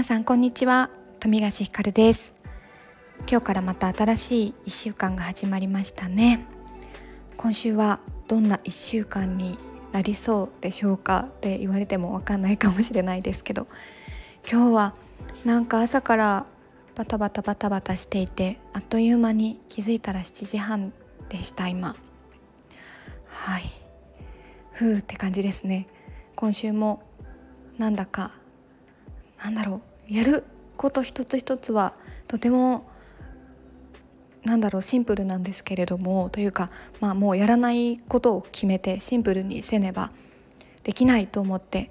皆さんこんにちは。富樫ひかるです。今日からまた新しい1週間が始まりましたね。今週はどんな1週間になりそうでしょうかって言われてもわかんないかもしれないですけど今日はなんか朝からバタバタバタバタしていてあっという間に気づいたら7時半でした今。はい。ふうって感じですね。今週もなんだかなんだろう。やること一つ一つはとてもなんだろうシンプルなんですけれどもというかまあもうやらないことを決めてシンプルにせねばできないと思って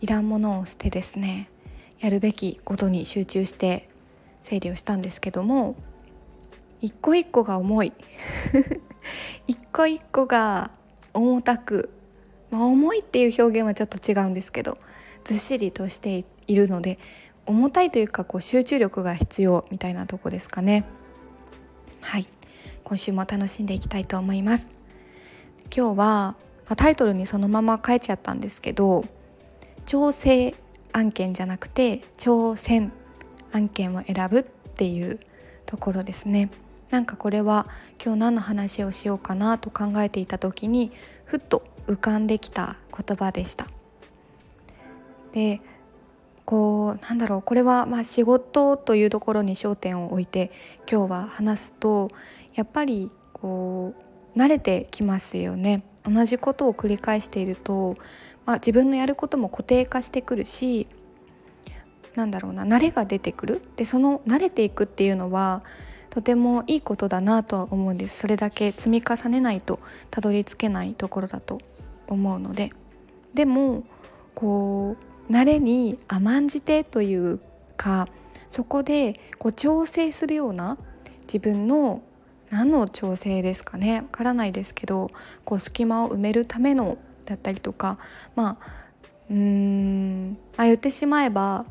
いらんものを捨てですね。やるべきことに集中して整理をしたんですけども一個一個が重い。一個一個が重たく、まあ、重いっていう表現はちょっと違うんですけどずっしりとしているので重たいというかこう集中力が必要みたいなとこですかね。はい。今週も楽しんでいきたいと思います。今日は、ま、タイトルにそのまま書いちゃったんですけど調整案件じゃなくて挑戦案件を選ぶっていうところですね。なんかこれは今日何の話をしようかなと考えていた時にふっと浮かんできた言葉でした。でこうなんだろうこれはまあ仕事というところに焦点を置いて今日は話すとやっぱりこう慣れてきますよね。同じことを繰り返していると、まあ、自分のやることも固定化してくるしなんだろうな慣れが出てくる。でその慣れていくっていうのはとてもいいことだなとは思うんです。それだけ積み重ねないとたどり着けないところだと思うので。でもこう慣れに甘んじてというかそこでこう調整するような自分の何の調整ですかねわからないですけどこう隙間を埋めるためのだったりとかまあうーんあ言ってしまえば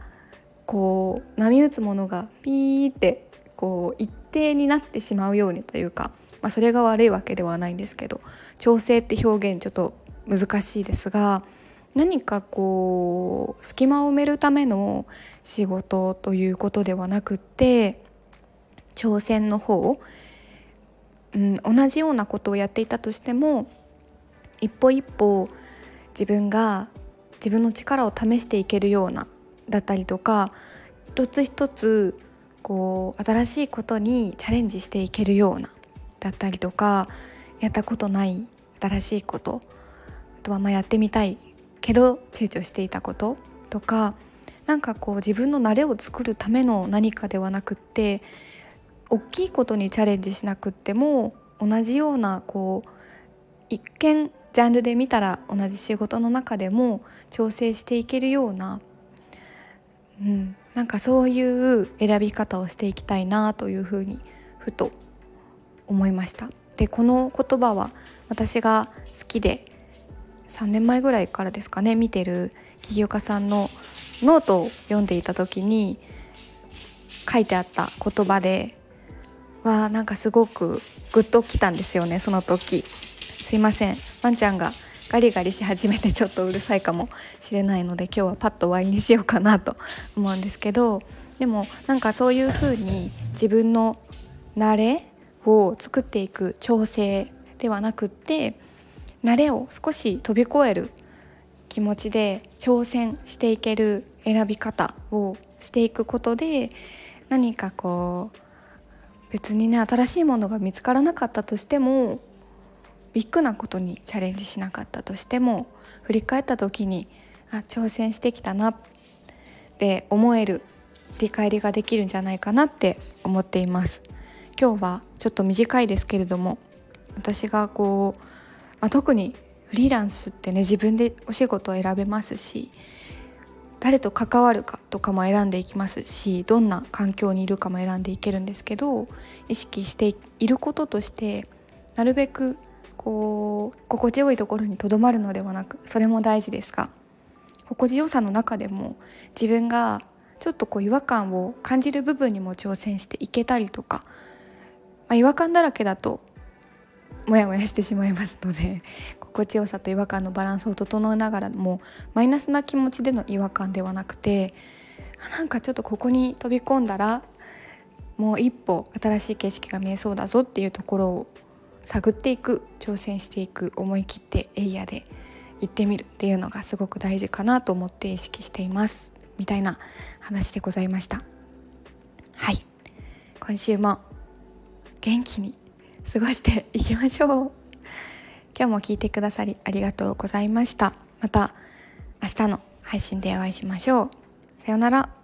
こう波打つものがピーってこう一定になってしまうようにというか、まあ、それが悪いわけではないんですけど調整って表現ちょっと難しいですが何かこう隙間を埋めるための仕事ということではなくって挑戦の方、うん、同じようなことをやっていたとしても一歩一歩自分が自分の力を試していけるようなだったりとか一つ一つこう新しいことにチャレンジしていけるようなだったりとかやったことない新しいことあとはまあやってみたいけど躊躇していたこととかなんかこう自分の慣れを作るための何かではなくって大きいことにチャレンジしなくっても同じようなこう一見ジャンルで見たら同じ仕事の中でも調整していけるようなうん、なんかそういう選び方をしていきたいなというふうにふと思いました。でこの言葉は私が好きで3年前ぐらいからですかね見てる起業家さんのノートを読んでいた時に書いてあった言葉ではなんかすごくグッときたんですよねその時。すいません。ワンちゃんがガリガリし始めてちょっとうるさいかもしれないので今日はパッと終わりにしようかなと思うんですけどでもなんかそういう風に自分の慣れを作っていく調整ではなくって慣れを少し飛び越える気持ちで挑戦していける選び方をしていくことで何かこう別にね新しいものが見つからなかったとしてもビッグなことにチャレンジしなかったとしても振り返った時にあ挑戦してきたなって思える理解りができるんじゃないかなって思っています。今日はちょっと短いですけれども私がこう、まあ、特にフリーランスってね自分でお仕事を選べますし誰と関わるかとかも選んでいきますしどんな環境にいるかも選んでいけるんですけど意識していることとしてなるべくこう心地よいところにとどまるのではなくそれも大事ですが心地よさの中でも自分がちょっとこう違和感を感じる部分にも挑戦していけたりとか、まあ、違和感だらけだとモヤモヤしてしまいますので 心地よさと違和感のバランスを整えながらもマイナスな気持ちでの違和感ではなくてなんかちょっとここに飛び込んだらもう一歩新しい景色が見えそうだぞっていうところを探っていく挑戦していく思い切ってエイヤで行ってみるっていうのがすごく大事かなと思って意識しています。みたいな話でございました。はい。今週も元気に過ごしていきましょう。今日も聞いてくださりありがとうございました。また明日の配信でお会いしましょう。さようなら。